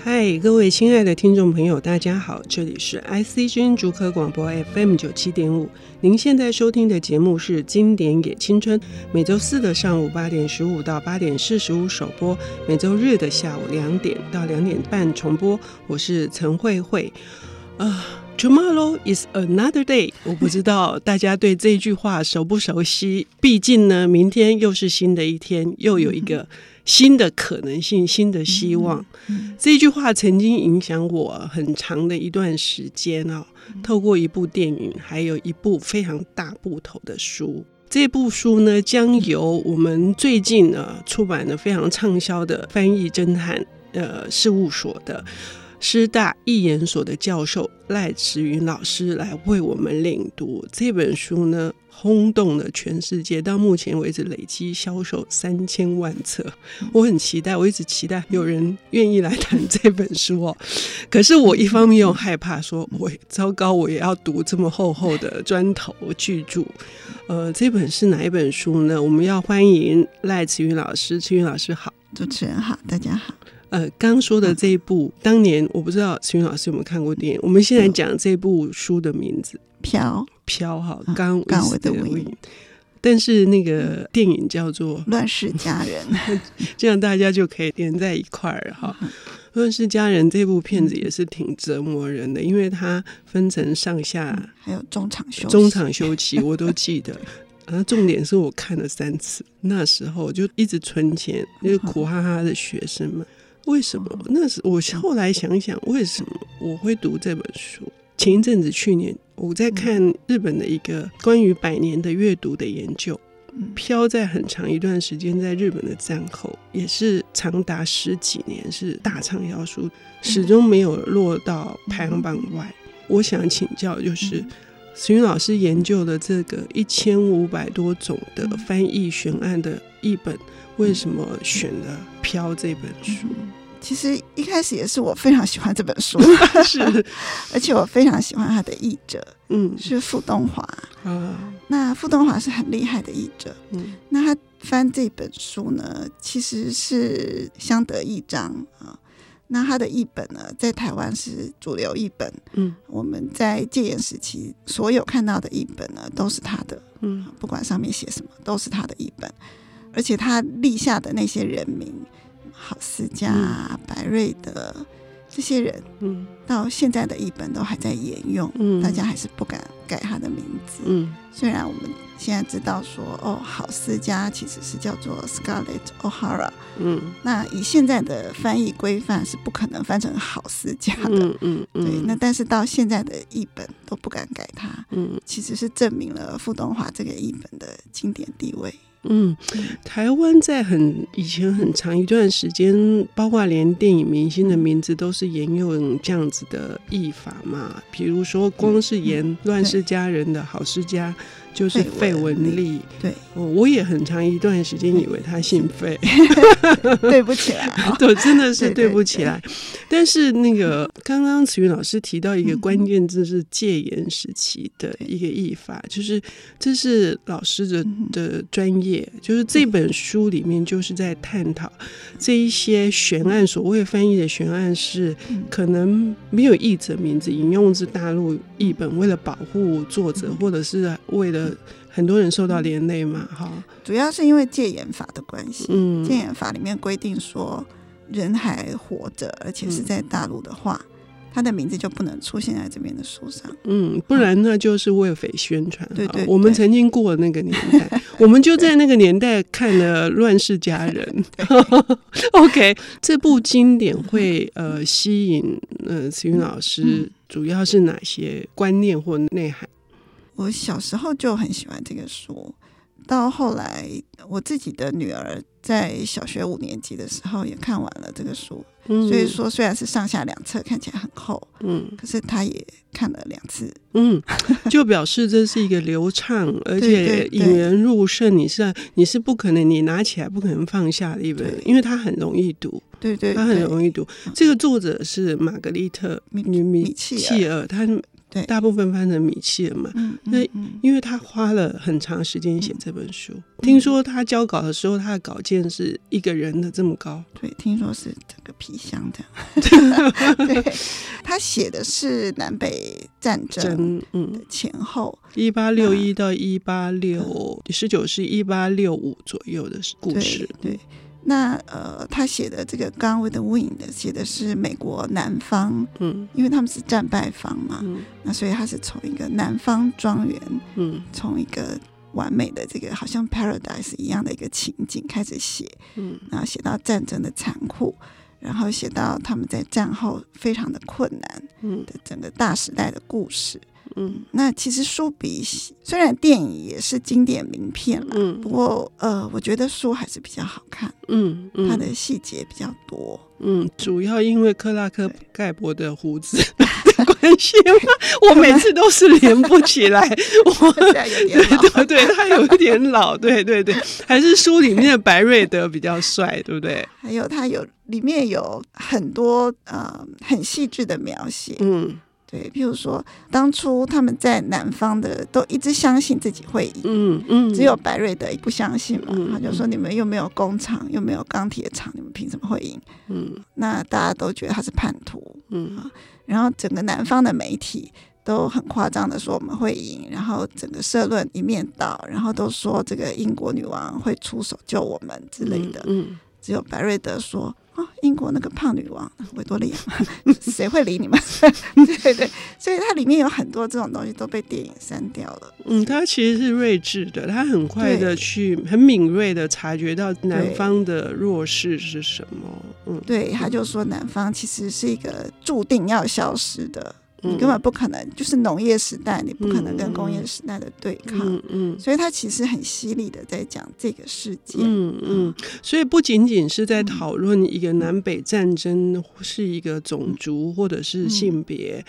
嗨，各位亲爱的听众朋友，大家好，这里是 IC 之音竹科广播 FM 九七点五。您现在收听的节目是《经典也青春》，每周四的上午八点十五到八点四十五首播，每周日的下午两点到两点半重播。我是陈慧慧。啊、uh，Tomorrow is another day。我不知道大家对这句话熟不熟悉？毕竟呢，明天又是新的一天，又有一个。新的可能性，新的希望，嗯嗯、这句话曾经影响我很长的一段时间哦。透过一部电影，还有一部非常大部头的书，这部书呢，将由我们最近呢出版的非常畅销的翻译侦探呃事务所的师大译研所的教授赖慈云老师来为我们领读这本书呢。轰动了全世界，到目前为止累计销售三千万册。我很期待，我一直期待有人愿意来谈这本书哦。可是我一方面又害怕说，我糟糕，我也要读这么厚厚的砖头巨著。呃，这本是哪一本书呢？我们要欢迎赖慈云老师，慈云老师好，主持人好，大家好。呃，刚说的这一部，当年我不知道慈云老师有没有看过电影。我们现在讲这部书的名字。飘飘哈，刚刚我的尾影，但是那个电影叫做《乱世佳人》，这样大家就可以连在一块儿哈。《乱世佳人》这部片子也是挺折磨人的，因为它分成上下，还有中场休中场休息，我都记得。啊，重点是我看了三次，那时候就一直存钱，就是苦哈哈的学生们。为什么？那是我后来想想，为什么我会读这本书？前一阵子，去年我在看日本的一个关于百年的阅读的研究，飘在很长一段时间在日本的战后，也是长达十几年是大畅销书，始终没有落到排行榜外。我想请教，就是慈云老师研究的这个一千五百多种的翻译悬案的译本，为什么选了《飘》这本书？其实一开始也是我非常喜欢这本书，是，而且我非常喜欢他的译者，嗯，是傅东华啊。那傅东华是很厉害的译者，嗯，那他翻这本书呢，其实是相得益彰啊。那他的译本呢，在台湾是主流译本，嗯，我们在戒严时期所有看到的译本呢，都是他的，嗯，不管上面写什么，都是他的译本，而且他立下的那些人名。郝思嘉、嗯、白瑞德这些人，嗯，到现在的译本都还在沿用，嗯，大家还是不敢改他的名字，嗯，虽然我们现在知道说，哦，郝思嘉其实是叫做 Scarlett O'Hara，嗯，那以现在的翻译规范是不可能翻成郝思嘉的，嗯。嗯，嗯对，那但是到现在的译本都不敢改它，嗯，其实是证明了傅东华这个译本的经典地位。嗯，台湾在很以前很长一段时间，包括连电影明星的名字都是沿用这样子的译法嘛。比如说，光是沿《乱世佳人》的郝思嘉。就是费雯丽，对，我也很长一段时间以为他姓 费，对不起来，对，真的是对不起来。但是那个刚刚慈云老师提到一个关键字是戒严时期的一个译法，就是这是老师的的专业，就是这本书里面就是在探讨这一些悬案，所谓翻译的悬案是可能没有译者名字，引用自大陆译本，为了保护作者，或者是为了。很多人受到连累嘛，哈，主要是因为戒严法的关系。嗯，戒严法里面规定说，人还活着，而且是在大陆的话，嗯、他的名字就不能出现在这边的书上。嗯，不然那就是为匪宣传。对，对对，我们曾经过那个年代，我们就在那个年代看了《乱世佳人》。OK，这部经典会呃吸引呃慈云老师，嗯、主要是哪些观念或内涵？我小时候就很喜欢这个书，到后来我自己的女儿在小学五年级的时候也看完了这个书，嗯、所以说虽然是上下两册，看起来很厚，嗯，可是她也看了两次，嗯，就表示这是一个流畅而且引人入胜，你是你是不可能你拿起来不可能放下的一本，因为它很容易读，对对，它很容易读。这个作者是玛格丽特米米契尔，他。对，大部分翻成米切尔嘛。嗯，那因为他花了很长时间写这本书，嗯、听说他交稿的时候，他的稿件是一个人的这么高。对，听说是整个皮箱这样。对，他写的是南北战争嗯前后，一八六一到一八六十九是一八六五左右的故事。对。对那呃，他写的这个《Gone with the Wind》写的是美国南方，嗯，因为他们是战败方嘛，嗯，那所以他是从一个南方庄园，嗯，从一个完美的这个好像 paradise 一样的一个情景开始写，嗯，然后写到战争的残酷，然后写到他们在战后非常的困难，嗯，的整个大时代的故事。嗯，那其实书比虽然电影也是经典名片了，嗯，不过呃，我觉得书还是比较好看，嗯，嗯，它的细节比较多，嗯，主要因为克拉克盖博的胡子 的关系吗？我每次都是连不起来，我对对对，他有一点老，对对对，还是书里面的白瑞德比较帅，对不对？还有他有里面有很多呃很细致的描写，嗯。对，譬如说，当初他们在南方的都一直相信自己会赢，嗯嗯，只有白瑞德不相信嘛，嗯、他就说：“你们又没有工厂，又没有钢铁厂，你们凭什么会赢？”嗯，那大家都觉得他是叛徒，嗯，然后整个南方的媒体都很夸张的说我们会赢，然后整个社论一面倒，然后都说这个英国女王会出手救我们之类的，嗯，嗯只有白瑞德说。哦，英国那个胖女王维多利亚，谁会理你们？对对，所以它里面有很多这种东西都被电影删掉了。嗯，他其实是睿智的，他很快的去很敏锐的察觉到南方的弱势是什么。嗯，对，他就说南方其实是一个注定要消失的。你根本不可能，就是农业时代，你不可能跟工业时代的对抗。嗯，嗯，所以他其实很犀利的在讲这个世界。嗯嗯，所以不仅仅是在讨论一个南北战争是一个种族或者是性别，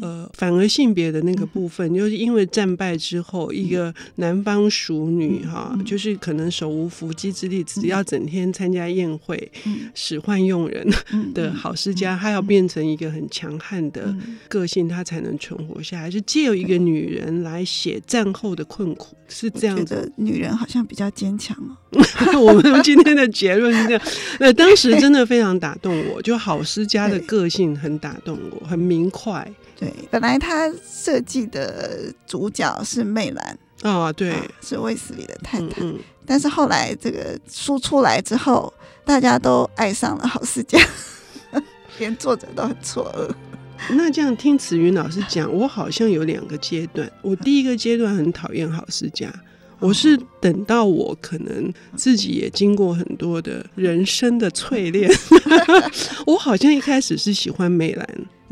呃，反而性别的那个部分，就是因为战败之后，一个南方淑女哈，就是可能手无缚鸡之力，只要整天参加宴会，使唤佣人的好世家，她要变成一个很强悍的个性。他才能存活下来，是借由一个女人来写战后的困苦，是这样子。女人好像比较坚强哦。我们今天的结论是这样。那当时真的非常打动我，就好思嘉的个性很打动我，很明快。对，本来他设计的主角是媚兰啊，对，是卫斯理的太太。嗯嗯，但是后来这个书出来之后，大家都爱上了好思嘉，连作者都很错愕。那这样听子云老师讲，我好像有两个阶段。我第一个阶段很讨厌好思嘉，我是等到我可能自己也经过很多的人生的淬炼，我好像一开始是喜欢美兰。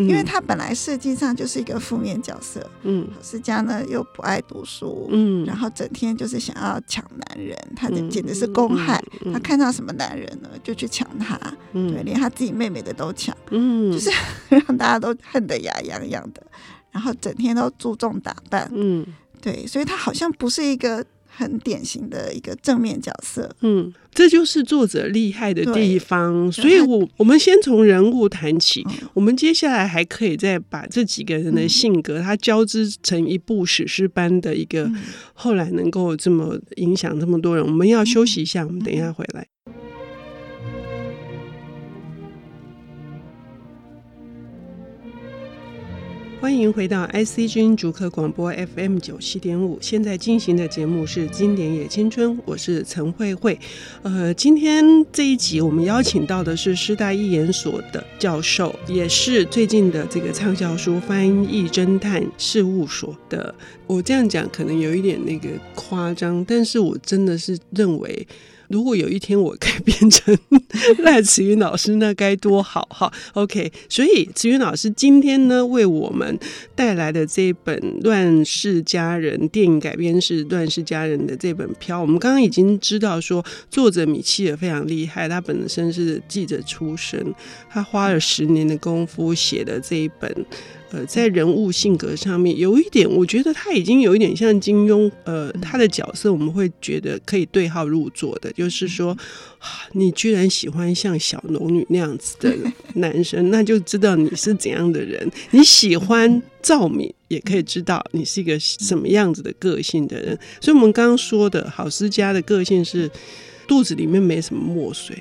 因为他本来设计上就是一个负面角色，嗯，好思嘉呢又不爱读书，嗯，然后整天就是想要抢男人，他的简直是公害，他看到什么男人呢就去抢他，对，连他自己妹妹的都抢，嗯，就是让大家都恨得牙痒痒的，然后整天都注重打扮，嗯，对，所以他好像不是一个。很典型的一个正面角色，嗯，这就是作者厉害的地方。所以我，我我们先从人物谈起，嗯，我们接下来还可以再把这几个人的性格，他，嗯，交织成一部史诗般的一个，后来能够这么影响这么多人。我们要休息一下，我们等一下回来。欢迎回到 IC 之音竹科广播 FM 九七点五，现在进行的节目是《经典也青春》，我是陈慧慧。呃，今天这一集我们邀请到的是师大译研所的教授，也是最近的这个畅销书《翻译侦探事务所》的。我这样讲可能有一点那个夸张，但是我真的是认为。如果有一天我可以变成赖慈云老师，那该多好哈！OK，所以慈云老师今天呢，为我们带来的这本《乱世佳人》电影改编是《乱世佳人》的这本飘，我们刚刚已经知道说，作者米切尔非常厉害，他本身是记者出身，他花了十年的功夫写的这一本。呃，在人物性格上面有一点，我觉得他已经有一点像金庸。呃，他的角色我们会觉得可以对号入座的，就是说，你居然喜欢像小龙女那样子的男生，那就知道你是怎样的人。你喜欢赵敏，也可以知道你是一个什么样子的个性的人。所以，我们刚刚说的郝思嘉的个性是肚子里面没什么墨水，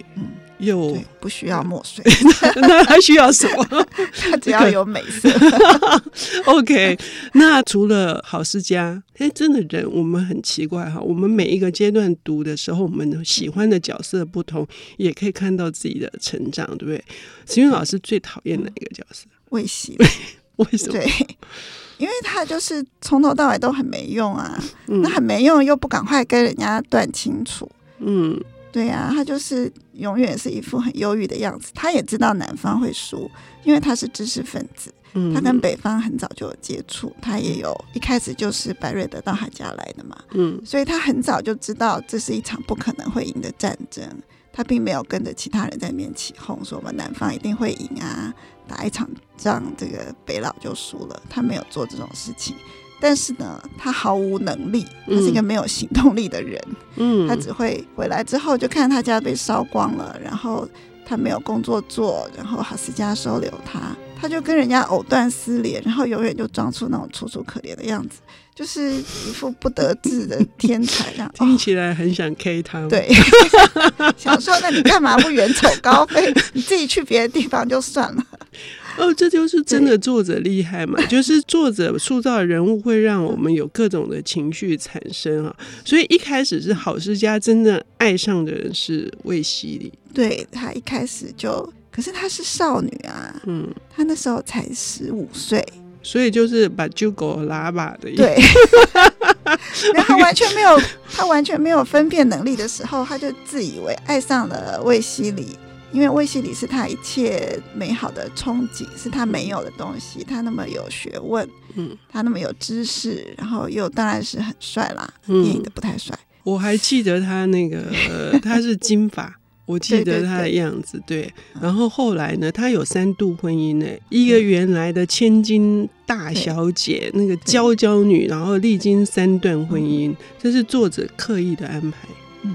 嗯。又不需要墨水，那还需要什么？他只要有美色。OK，那除了好世家，哎，真的人我们很奇怪哈。我们每一个阶段读的时候，我们喜欢的角色不同，也可以看到自己的成长，对不对？石云老师最讨厌哪一个角色？魏西，为什么？对，因为他就是从头到尾都很没用啊。嗯、那很没用，又不赶快跟人家断清楚。嗯。对呀、啊，他就是永远是一副很忧郁的样子。他也知道南方会输，因为他是知识分子，他跟北方很早就有接触，他也有一开始就是白瑞德到他家来的嘛，嗯，所以他很早就知道这是一场不可能会赢的战争。他并没有跟着其他人在那边起哄，说我们南方一定会赢啊，打一场仗这个北老就输了，他没有做这种事情。但是呢，他毫无能力，他是一个没有行动力的人。嗯，他只会回来之后就看他家被烧光了，然后他没有工作做，然后郝思嘉收留他，他就跟人家藕断丝连，然后永远就装出那种楚楚可怜的样子，就是一副不得志的天才这样。听起来很想 K 他。对，想说那你干嘛不远走高飞？你自己去别的地方就算了。哦，这就是真的作者厉害嘛！就是作者塑造的人物会让我们有各种的情绪产生啊。所以一开始是郝思嘉真正爱上的人是魏西里，对，他一开始就，可是她是少女啊，嗯，她那时候才十五岁，所以就是把揪狗拉把的意思，对，然后完全没有，他完全没有分辨能力的时候，他就自以为爱上了卫希理。因为卫希理是他一切美好的憧憬，是他没有的东西。他那么有学问，嗯，他那么有知识，然后又当然是很帅啦。电影的不太帅，我还记得他那个，他是金发，我记得他的样子。对，对，对，对，然后后来呢，他有三度婚姻呢，一个原来的千金大小姐，那个娇娇女，然后历经三段婚姻，这是作者刻意的安排。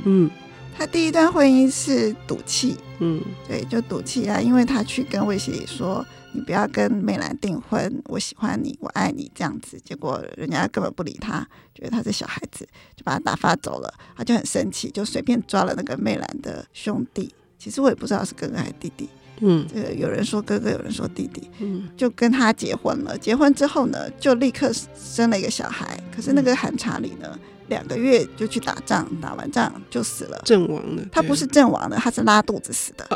嗯。他第一段婚姻是赌气，嗯，对，就赌气啊，因为他去跟卫希理说：“你不要跟美兰订婚，我喜欢你，我爱你。”这样子，结果人家根本不理他，觉得他是小孩子，就把他打发走了。他就很生气，就随便抓了那个媚兰的兄弟，其实我也不知道是哥哥还是弟弟，嗯，这个有人说哥哥，有人说弟弟，嗯，就跟他结婚了。结婚之后呢，就立刻生了一个小孩。可是那个韩查理呢？两个月就去打仗，打完仗就死了，阵亡了。他不是阵亡的，他是拉肚子死的，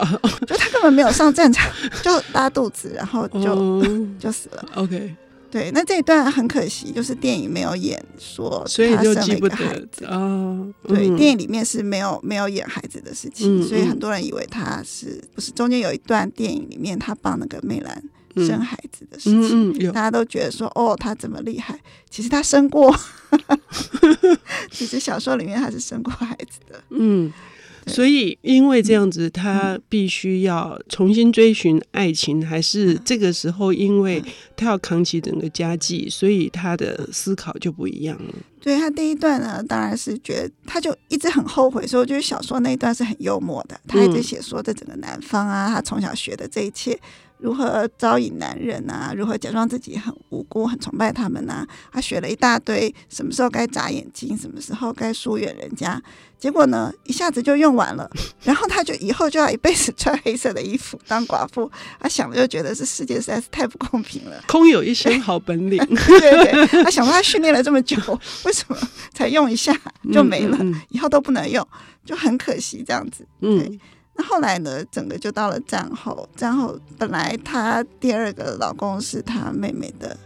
就他根本没有上战场，就拉肚子，然后就、嗯、就死了。OK，对，那这一段很可惜，就是电影没有演说他生了一个孩子啊。嗯、对，电影里面是没有没有演孩子的事情，嗯、所以很多人以为他是不是中间有一段电影里面他帮那个梅兰。生孩子的事情，大家都觉得说哦，他怎么厉害？其实他生过，其实小说里面他是生过孩子的。嗯，所以因为这样子，他必须要重新追寻爱情，还是这个时候，因为他要扛起整个家计，所以他的思考就不一样了。对，他第一段呢，当然是觉得他就一直很后悔，所以我觉得小说那一段是很幽默的。他一直写说，在整个南方啊，他从小学的这一切。如何招引男人啊？如何假装自己很无辜、很崇拜他们呢、啊？他学了一大堆，什么时候该眨眼睛，什么时候该疏远人家。结果呢，一下子就用完了。然后他就以后就要一辈子穿黑色的衣服当寡妇。他想了就觉得这世界实在是太不公平了。空有一身好本领，对 对对。他想说他训练了这么久，为什么才用一下就没了？嗯嗯、以后都不能用，就很可惜这样子。对。嗯那后来呢？整个就到了战后，战后本来她第二个老公是她妹妹的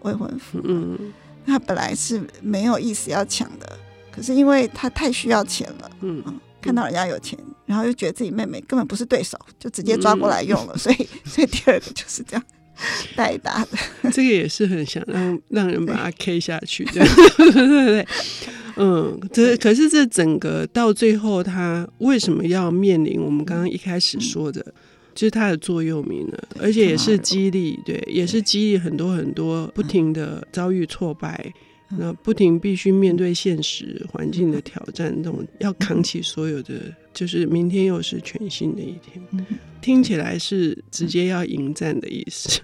未婚夫，嗯，她本来是没有意思要抢的，可是因为她太需要钱了，嗯，看到人家有钱，然后又觉得自己妹妹根本不是对手，就直接抓过来用了，嗯、所以所以第二个就是这样代打的。这个也是很想让让人把它 K 下去，对对对对。嗯，这可是这整个到最后，他为什么要面临我们刚刚一开始说的，嗯、就是他的座右铭呢？而且也是激励，对，也是激励很多很多不停的遭遇挫败，那、嗯、不停必须面对现实环境的挑战，那种要扛起所有的，就是明天又是全新的一天。听起来是直接要迎战的意思。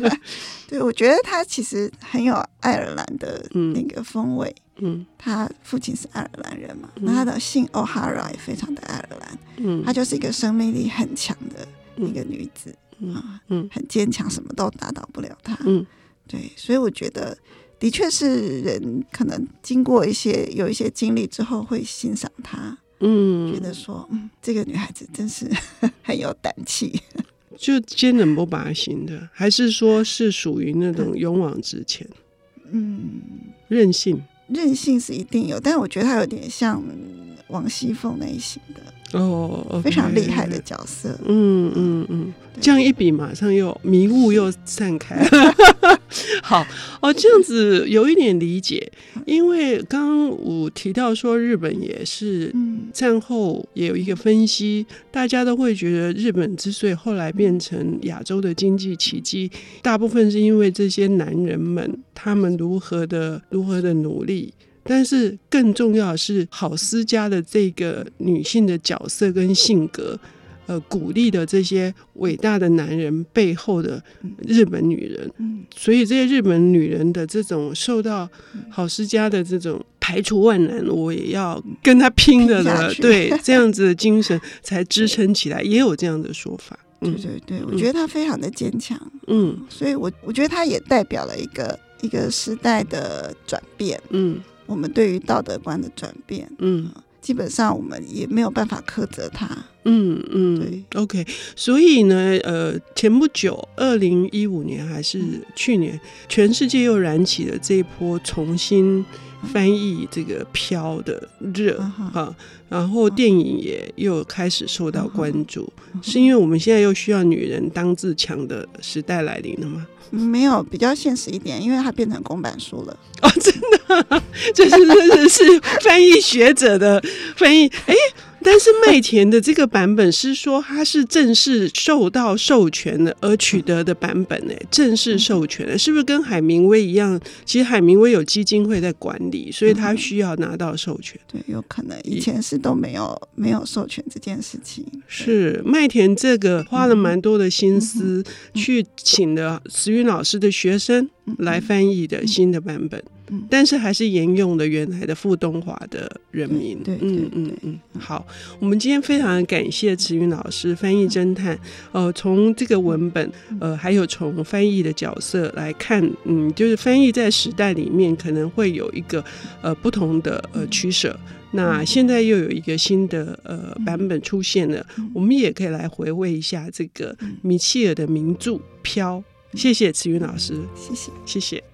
对，我觉得他其实很有爱尔兰的那个风味。嗯，他父亲是爱尔兰人嘛，那、嗯、他的姓 O'Hara 也非常的爱尔兰。嗯，她就是一个生命力很强的一个女子。嗯。嗯，很坚强，什么都打倒不了她。嗯，对，所以我觉得。的确是人可能经过一些有一些经历之后会欣赏她，嗯，觉得说，嗯，这个女孩子真是 很有胆气，就坚韧不拔型的，还是说是属于那种勇往直前，嗯，任性，韧性是一定有，但是我觉得他有点像王熙凤那一型的哦，okay, 非常厉害的角色，嗯嗯嗯，这样一比，马上又迷雾又散开。好哦，这样子有一点理解，因为刚刚我提到说日本也是战后也有一个分析，大家都会觉得日本之所以后来变成亚洲的经济奇迹，大部分是因为这些男人们他们如何的如何的努力，但是更重要的是好思嘉的这个女性的角色跟性格。呃，鼓励的这些伟大的男人背后的日本女人，嗯，所以这些日本女人的这种受到好思嘉的这种排除万难，我也要跟他拼的了，对，这样子的精神才支撑起来，也有这样的说法。对对对，我觉得他非常的坚强，嗯，所以我我觉得他也代表了一个一个时代的转变，嗯，我们对于道德观的转变，嗯。基本上我们也没有办法苛责他。嗯嗯，对，OK。所以呢，呃，前不久，二零一五年还是去年，嗯、全世界又燃起了这一波重新翻译这个“飘”的热啊、然后电影也又开始受到关注，是因为我们现在又需要女人当自强的时代来临了吗？没有，比较现实一点，因为它变成公版书了。哦，真的，这是这是是翻译学者的翻译，哎。但是麦田的这个版本是说，它是正式受到授权的而取得的版本呢？正式授权的，是不是跟海明威一样？其实海明威有基金会在管理，所以他需要拿到授权。对，有可能以前是都没有没有授权这件事情。是麦田这个花了蛮多的心思去请的慈云老师的学生来翻译的新的版本。但是还是沿用了原来的傅东华的人名。对，对，对，嗯嗯嗯。好，我们今天非常感谢慈云老师翻译侦探。呃，从这个文本，呃，还有从翻译的角色来看，嗯，就是翻译在时代里面可能会有一个呃不同的呃取舍。那现在又有一个新的呃版本出现了，我们也可以来回味一下这个米切尔的名著《飘》。谢谢慈云老师，谢谢，谢谢。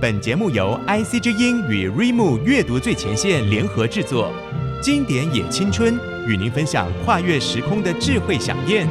本节目由 IC 之音与 Rimu 阅读最前线联合制作，经典也青春，与您分享跨越时空的智慧想念。